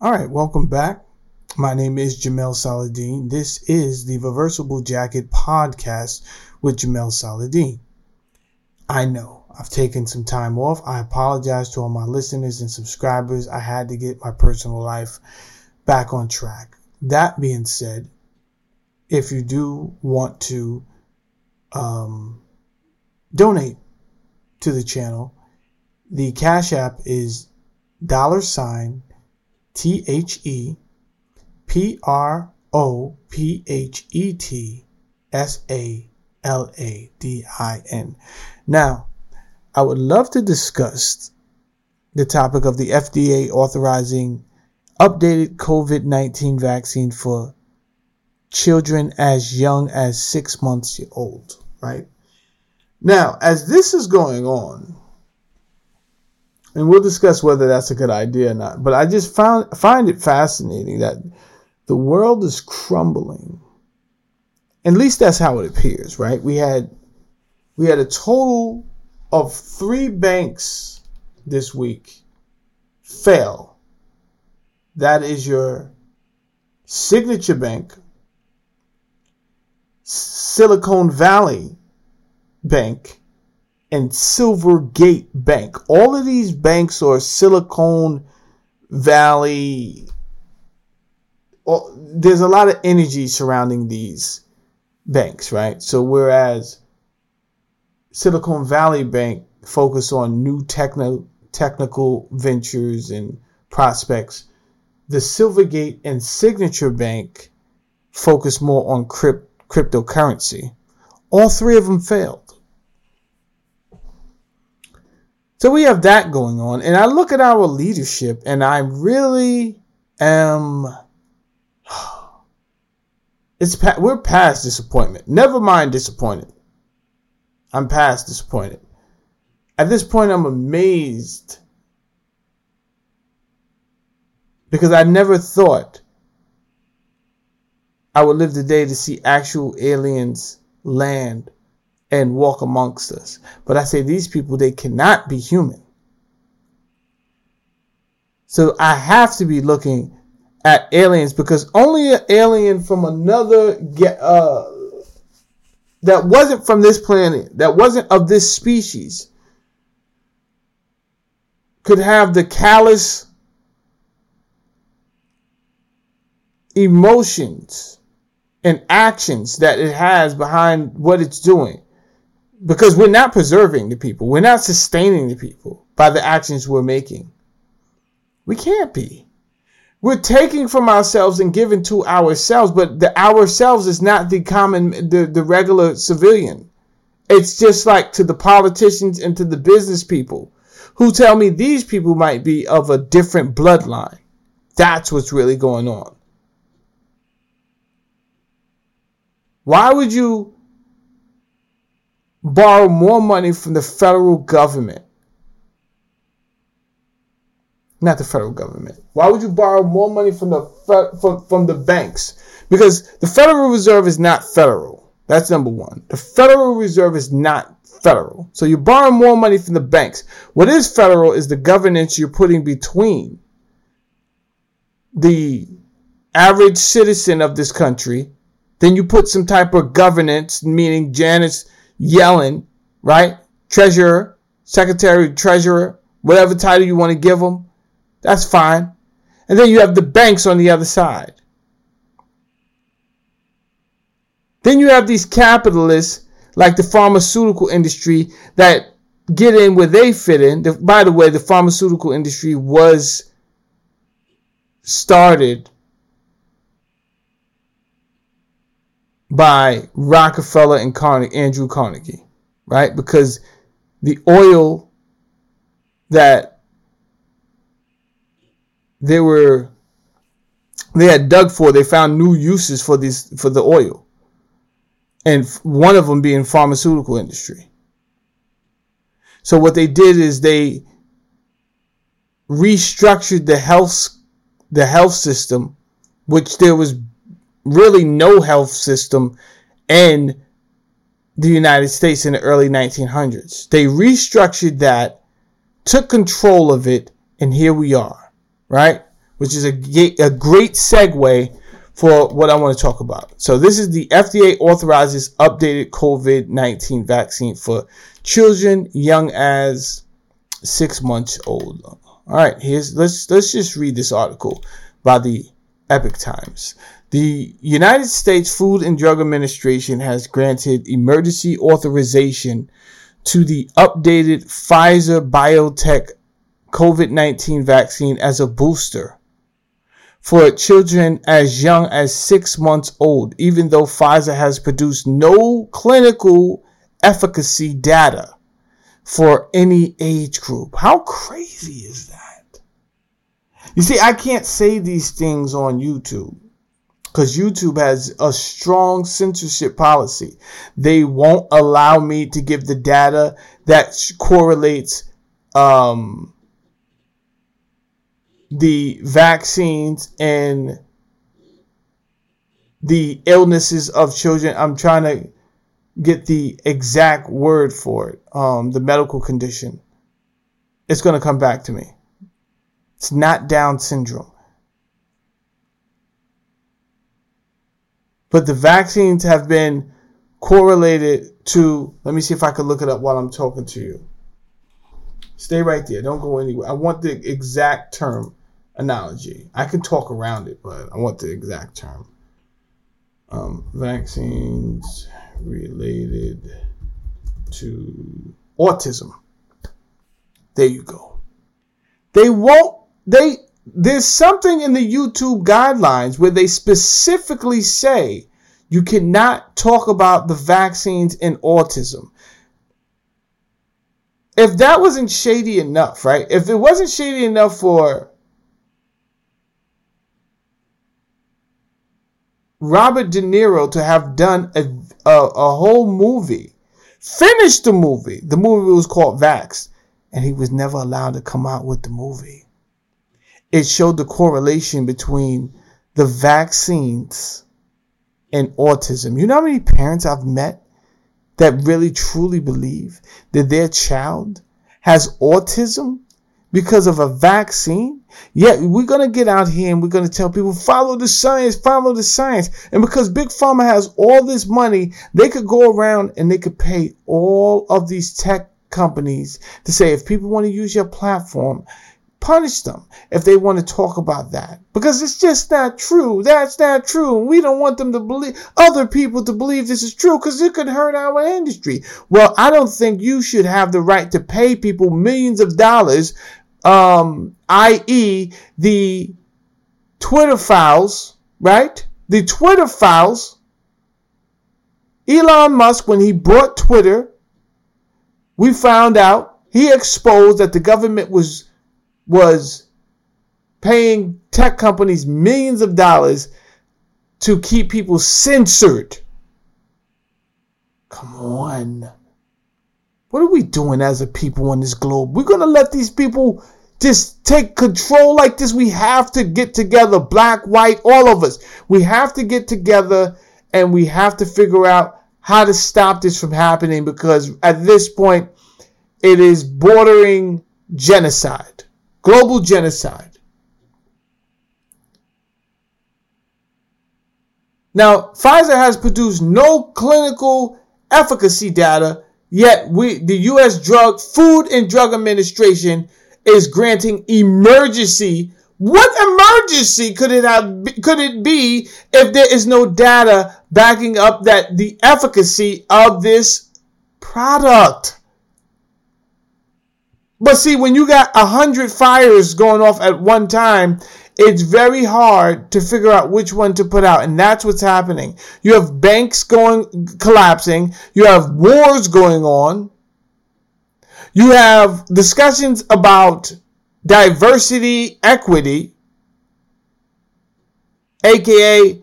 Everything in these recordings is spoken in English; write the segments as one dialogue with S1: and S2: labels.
S1: All right, welcome back. My name is Jamel Saladin. This is the Reversible Jacket podcast with Jamel Saladin. I know I've taken some time off. I apologize to all my listeners and subscribers. I had to get my personal life back on track. That being said, if you do want to um, donate to the channel, the Cash App is dollar sign T H E P R O P H E T S A L A D I N. Now, I would love to discuss the topic of the FDA authorizing updated COVID 19 vaccine for children as young as six months old, right? Now, as this is going on, and we'll discuss whether that's a good idea or not. But I just found find it fascinating that the world is crumbling. At least that's how it appears, right? We had we had a total of three banks this week fail. That is your signature bank, Silicon Valley Bank, and Silvergate Bank. All of these banks are Silicon Valley. There's a lot of energy surrounding these banks, right? So whereas Silicon Valley Bank focus on new techno, technical ventures and prospects, the Silvergate and Signature Bank focus more on crypt, cryptocurrency. All three of them failed. So we have that going on. And I look at our leadership and I really am. It's we're past disappointment. Never mind disappointed. I'm past disappointed. At this point, I'm amazed because I never thought I would live the day to see actual aliens land and walk amongst us. But I say these people, they cannot be human. So I have to be looking at aliens because only an alien from another uh, that wasn't from this planet, that wasn't of this species, could have the callous emotions and actions that it has behind what it's doing because we're not preserving the people. We're not sustaining the people by the actions we're making. We can't be. We're taking from ourselves and giving to ourselves, but the ourselves is not the common, the, the regular civilian. It's just like to the politicians and to the business people who tell me these people might be of a different bloodline. That's what's really going on. Why would you borrow more money from the federal government. Not the federal government. Why would you borrow more money from the from, from the banks? Because the Federal Reserve is not federal. That's number one. The Federal Reserve is not federal. So you borrow more money from the banks. What is federal is the governance you're putting between the average citizen of this country. Then you put some type of governance, meaning Janet's Yellen, right? Treasurer, secretary, treasurer, whatever title you want to give them. That's fine. And then you have the banks on the other side. Then you have these capitalists like the pharmaceutical industry that get in where they fit in. The, by the way, the pharmaceutical industry was started by Rockefeller and Carnegie, Andrew Carnegie, right? Because the oil that they were they had dug for, they found new uses for these for the oil, and one of them being pharmaceutical industry. So what they did is they restructured the health the health system, which there was really no health system in the United States in the early 1900s. They restructured that, took control of it, and here we are, right? which is a, a great segue for what I want to talk about. So this is the FDA authorizes updated COVID-19 vaccine for children young as six months old. All right, here's let's let's just read this article by the Epoch Times. The United States Food and Drug Administration has granted emergency authorization to the updated Pfizer BioNTech COVID 19 vaccine as a booster for children as young as six months old, even though Pfizer has produced no clinical efficacy data for any age group. How crazy is that? You see, I can't say these things on YouTube because YouTube has a strong censorship policy. They won't allow me to give the data that correlates um, the vaccines and the illnesses of children. I'm trying to get the exact word for it, um, the medical condition. It's going to come back to me. It's not Down syndrome. But the vaccines have been correlated to. Let me see if I can look it up while I'm talking to you. Stay right there. Don't go anywhere. I want the exact term analogy. I can talk around it, but I want the exact term. Um, vaccines related to autism. There you go. They won't. They there's something in the YouTube guidelines where they specifically say you cannot talk about the vaccines and autism. If that wasn't shady enough, right? If it wasn't shady enough for Robert De Niro to have done a, a, a whole movie, finished the movie, the movie was called Vax, and he was never allowed to come out with the movie it showed the correlation between the vaccines and autism. You know how many parents I've met that really truly believe that their child has autism because of a vaccine? Yet we're going to get out here and we're going to tell people, follow the science, follow the science. And because Big Pharma has all this money, they could go around and they could pay all of these tech companies to say, if people want to use your platform, punish them if they want to talk about that because it's just not true. That's not true. And We don't want them to believe other people to believe this is true because it could hurt our industry. Well, I don't think you should have the right to pay people millions of dollars, um, i.e., the Twitter files, right? The Twitter files. Elon Musk, when he bought Twitter, we found out he exposed that the government was was paying tech companies millions of dollars to keep people censored. Come on. What are we doing as a people on this globe? We're going to let these people just take control like this. We have to get together, black, white, all of us. We have to get together and we have to figure out how to stop this from happening because at this point, it is bordering genocide global genocide. Now, Pfizer has produced no clinical efficacy data, yet we, the U.S. Drug Food and Drug Administration is granting emergency. What emergency could it have? Could it be if there is no data backing up that the efficacy of this product? But see, when you got a hundred fires going off at one time, it's very hard to figure out which one to put out. And that's what's happening. You have banks going, collapsing. You have wars going on. You have discussions about diversity, equity, aka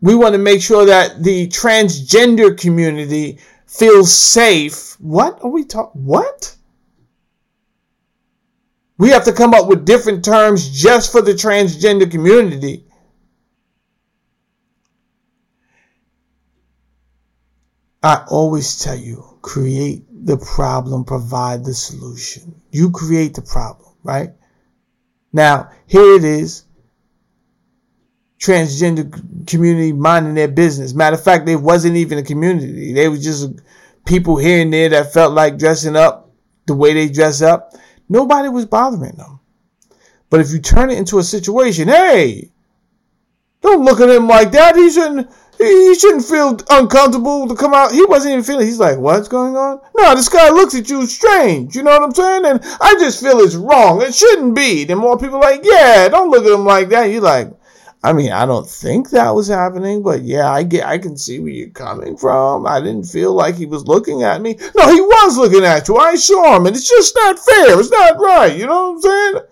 S1: we want to make sure that the transgender community feels safe. What are we talking? What? We have to come up with different terms just for the transgender community. I always tell you, create the problem, provide the solution. You create the problem, right? Now, here it is. transgender community minding their business. Matter of fact, they wasn't even a community. They were just people here and there that felt like dressing up the way they dress up. Nobody was bothering them. But if you turn it into a situation, hey, don't look at him like that. He shouldn't. He shouldn't feel uncomfortable to come out. He wasn't even feeling. He's like, what's going on? No, this guy looks at you strange. You know what I'm saying? And I just feel it's wrong. It shouldn't be. Then more people like, yeah, don't look at him like that. You're like, I mean, I don't think that was happening, but yeah, I get, I can see where you're coming from. I didn't feel like he was looking at me. No, he was looking at you. I saw him, and it's just not fair. It's not right. You know what I'm saying?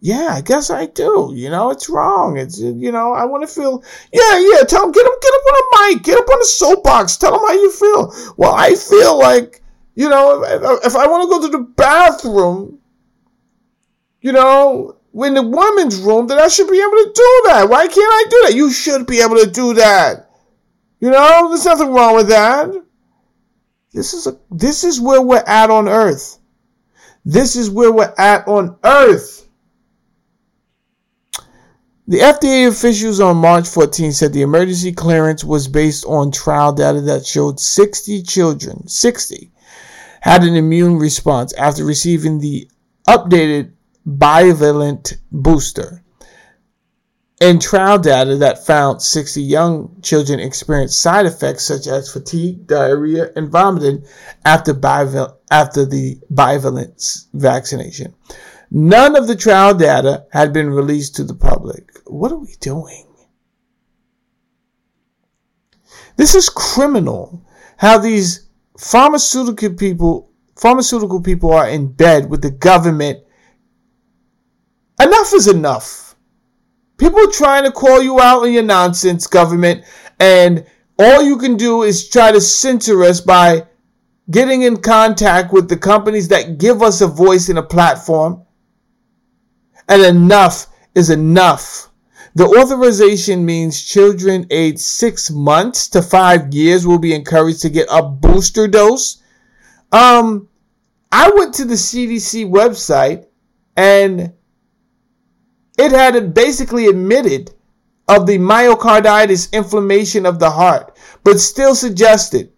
S1: Yeah, I guess I do. You know, it's wrong. It's you know, I want to feel. Yeah, yeah. Tell him, get him, get up on a mic, get up on the soapbox. Tell him how you feel. Well, I feel like you know, if, if I want to go to the bathroom, you know, in the women's room, that I should be able to do that. Why can't I do that? You should be able to do that. You know, there's nothing wrong with that. This is a this is where we're at on earth. This is where we're at on earth. The FDA officials on March 14 said the emergency clearance was based on trial data that showed 60 children, 60, had an immune response after receiving the updated bivalent booster. And trial data that found 60 young children experienced side effects such as fatigue, diarrhea, and vomiting after, bival- after the bivalent vaccination. None of the trial data had been released to the public. What are we doing? This is criminal. How these pharmaceutical people, pharmaceutical people are in bed with the government. Enough is enough. People trying to call you out on your nonsense, government, and all you can do is try to censor us by getting in contact with the companies that give us a voice and a platform and enough is enough. The authorization means children aged six months to five years will be encouraged to get a booster dose. Um, I went to the CDC website and it had basically admitted of the myocarditis inflammation of the heart, but still suggested.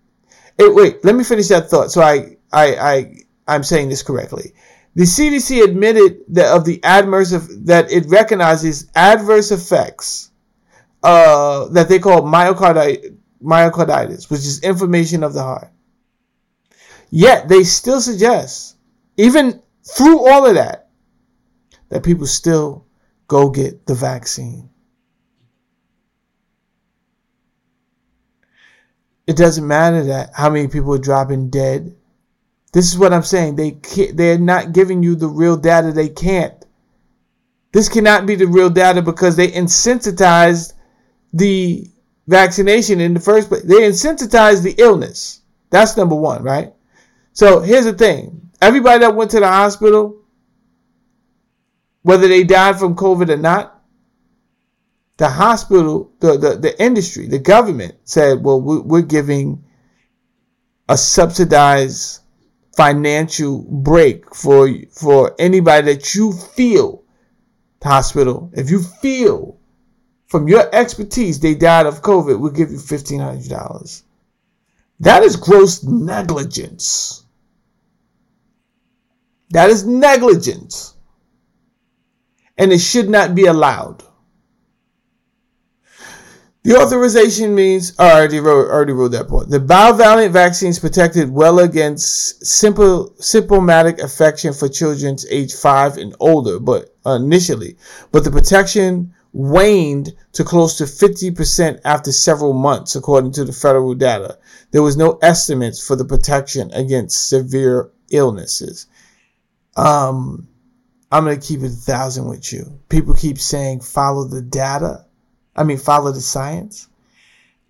S1: It, wait, let me finish that thought. So I, I, I, I'm saying this correctly. The CDC admitted that of the adverse that it recognizes adverse effects uh, that they call myocarditis, which is inflammation of the heart. Yet they still suggest, even through all of that, that people still go get the vaccine. It doesn't matter that how many people are dropping dead this is what I'm saying. They they're not giving you the real data. They can't. This cannot be the real data because they insensitized the vaccination in the first place. They insensitized the illness. That's number one, right? So here's the thing. Everybody that went to the hospital, whether they died from COVID or not, the hospital, the, the, the industry, the government said, well, we're giving a subsidized financial break for for anybody that you feel hospital. If you feel from your expertise they died of covid we'll give you $1500 that is gross negligence. That is negligence and it should not be allowed the authorization means oh, I already wrote already wrote that part. The bivalent vaccines protected well against simple symptomatic infection for children age five and older, but uh, initially, but the protection waned to close to 50% after several months, according to the federal data. There was no estimates for the protection against severe illnesses. Um, I'm gonna keep it a thousand with you. People keep saying follow the data I mean, follow the science.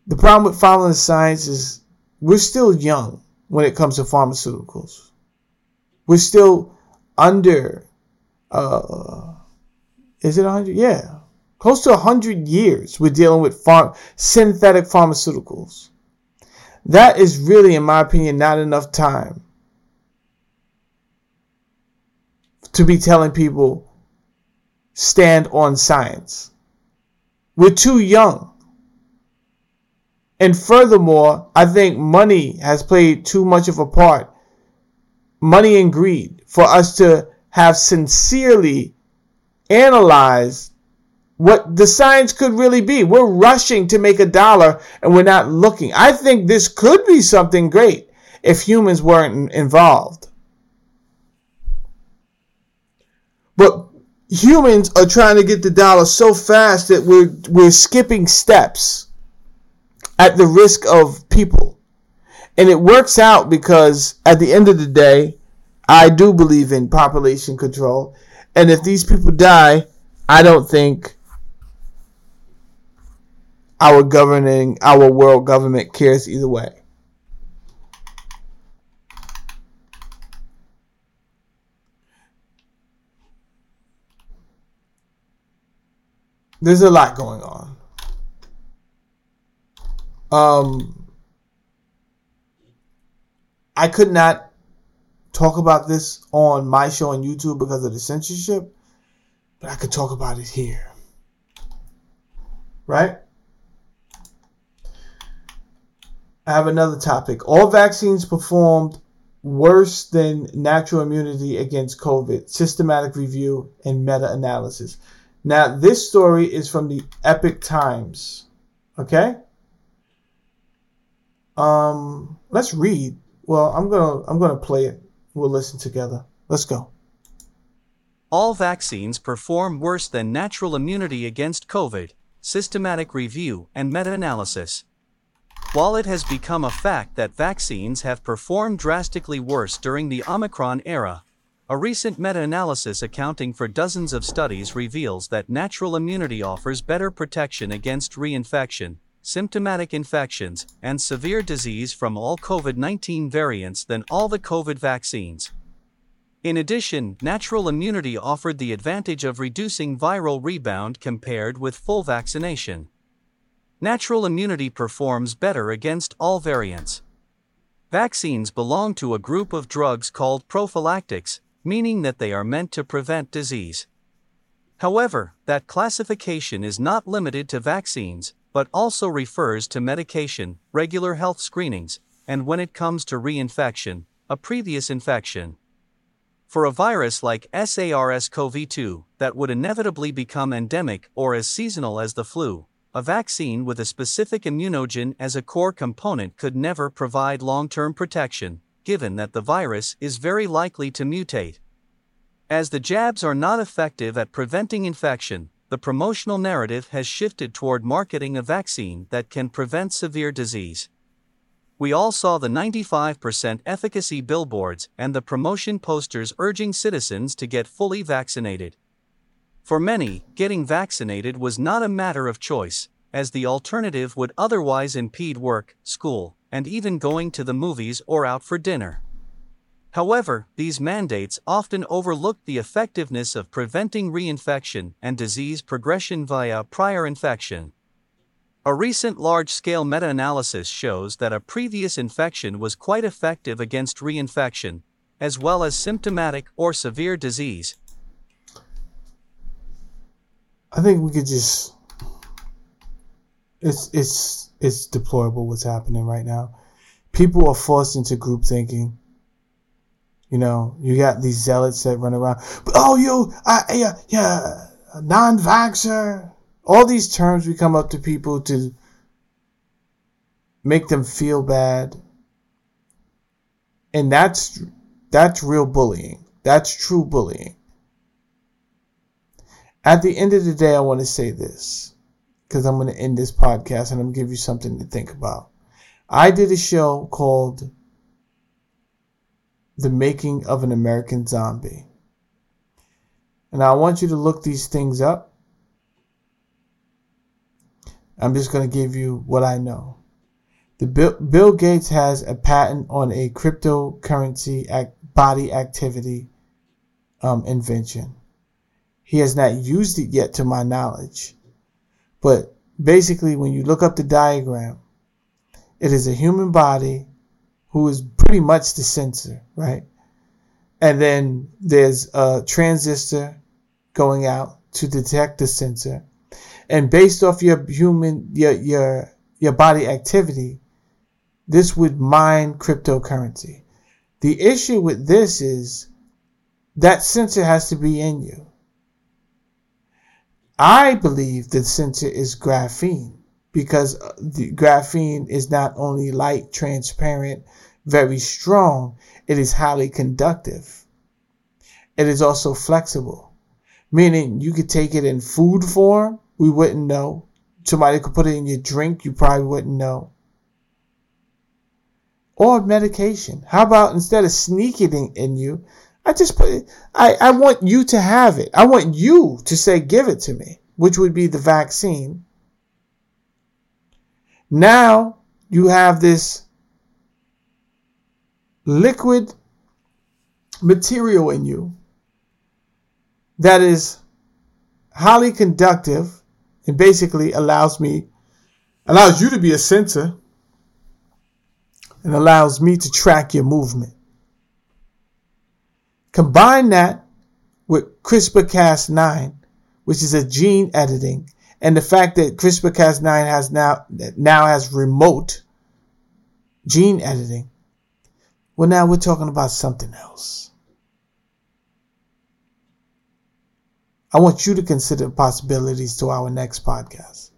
S1: The problem with following the science is we're still young when it comes to pharmaceuticals. We're still under, uh, is it 100? Yeah. Close to a 100 years we're dealing with farm, synthetic pharmaceuticals. That is really, in my opinion, not enough time to be telling people stand on science. We're too young. And furthermore, I think money has played too much of a part, money and greed, for us to have sincerely analyzed what the science could really be. We're rushing to make a dollar and we're not looking. I think this could be something great if humans weren't involved. But humans are trying to get the dollar so fast that we're we're skipping steps at the risk of people. And it works out because at the end of the day, I do believe in population control. And if these people die, I don't think our governing, our world government cares either way. There's a lot going on. Um, I could not talk about this on my show on YouTube because of the censorship, but I could talk about it here. Right? I have another topic. All vaccines performed worse than natural immunity against COVID. Systematic review and meta analysis. Now, this story is from the Epoch Times. Okay? Um, let's read. Well, I'm gonna I'm gonna play it. We'll listen together. Let's go.
S2: All vaccines perform worse than natural immunity against COVID. Systematic review and meta-analysis. While it has become a fact that vaccines have performed drastically worse during the Omicron era, a recent meta-analysis accounting for dozens of studies reveals that natural immunity offers better protection against reinfection, symptomatic infections, and severe disease from all COVID 19 variants than all the COVID vaccines. In addition, natural immunity offered the advantage of reducing viral rebound compared with full vaccination. Natural immunity performs better against all variants. Vaccines belong to a group of drugs called prophylactics, meaning that they are meant to prevent disease. However, that classification is not limited to vaccines, but also refers to medication, regular health screenings, and when it comes to reinfection, a previous infection. For a virus like SARS CoV 2 that would inevitably become endemic or as seasonal as the flu, a vaccine with a specific immunogen as a core component could never provide long term protection, given that the virus is very likely to mutate. As the jabs are not effective at preventing infection, the promotional narrative has shifted toward marketing a vaccine that can prevent severe disease. We all saw the 95% efficacy billboards and the promotion posters urging citizens to get fully vaccinated. For many, getting vaccinated was not a matter of choice, as the alternative would otherwise impede work, school, and even going to the movies or out for dinner. However, these mandates often overlooked the effectiveness of preventing reinfection and disease progression via prior infection. A recent large scale meta analysis shows that a previous infection was quite effective against reinfection, as well as symptomatic or severe disease.
S1: I think we could just. It's, it's, it's deplorable what's happening right now. People are forced into group thinking you know, you got these zealots that run around. But, Oh, you, uh, yeah, yeah, non-vaxxer. All these terms we come up to people to make them feel bad, and that's that's real bullying. That's true bullying. At the end of the day, I want to say this because I'm going to end this podcast and I'm going to give you something to think about. I did a show called the Making of an American Zombie. And I want you to look these things up. I'm just going to give you what I know. The Bill, Bill Gates has a patent on a cryptocurrency act, body activity um, invention. He has not used it yet, to my knowledge. But basically, when you look up the diagram, it is a human body who is pretty much the sensor, right? And then there's a transistor going out to detect the sensor. And based off your human your your your body activity, this would mine cryptocurrency. The issue with this is that sensor has to be in you. I believe the sensor is graphene because uh, the graphene is not only light, transparent, very strong, it is highly conductive. It is also flexible, meaning you could take it in food form, we wouldn't know. Somebody could put it in your drink, you probably wouldn't know. Or medication. How about instead of sneaking it in you, I just put I, I want you to have it. I want you to say, give it to me, which would be the vaccine. Now you have this liquid material in you that is highly conductive and basically allows me allows you to be a sensor and allows me to track your movement Combine that with CRISPR-Cas9, which is a gene editing, and the fact that CRISPR-Cas9 has now now has remote gene editing. Well, now we're talking about something else. I want you to consider possibilities to our next podcast.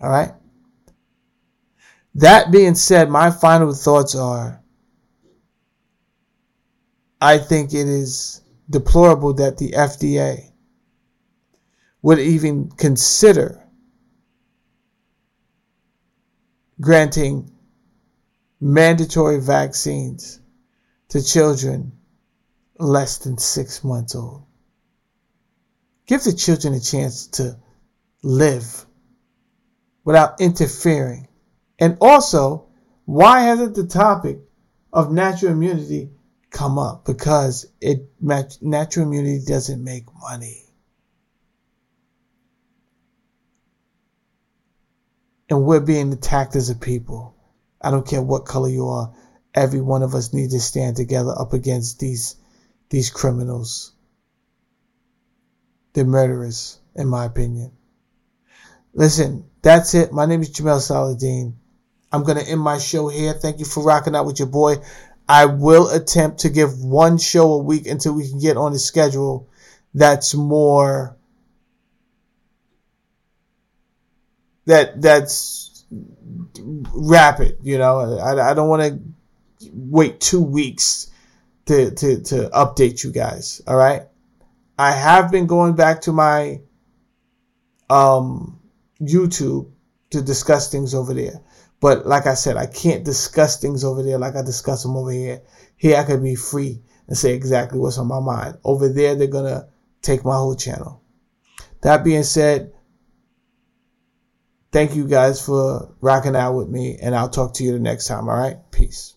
S1: All right. That being said, my final thoughts are I think it is deplorable that the FDA would even consider granting mandatory vaccines to children less than six months old. Give the children a chance to live without interfering. And also, why hasn't the topic of natural immunity come up because it natural immunity doesn't make money. And we're being attacked as a people. I don't care what color you are. Every one of us needs to stand together up against these these criminals. They're murderers, in my opinion. Listen, that's it. My name is Jamel Saladin. I'm gonna end my show here. Thank you for rocking out with your boy. I will attempt to give one show a week until we can get on a schedule that's more that that's rapid. You know, I, I don't want to wait two weeks to, to to update you guys. All right, I have been going back to my um YouTube to discuss things over there. But like I said, I can't discuss things over there like I discuss them over here. Here I can be free and say exactly what's on my mind. Over there, they're gonna take my whole channel. That being said, thank you guys for rocking out with me, and I'll talk to you the next time. All right, peace.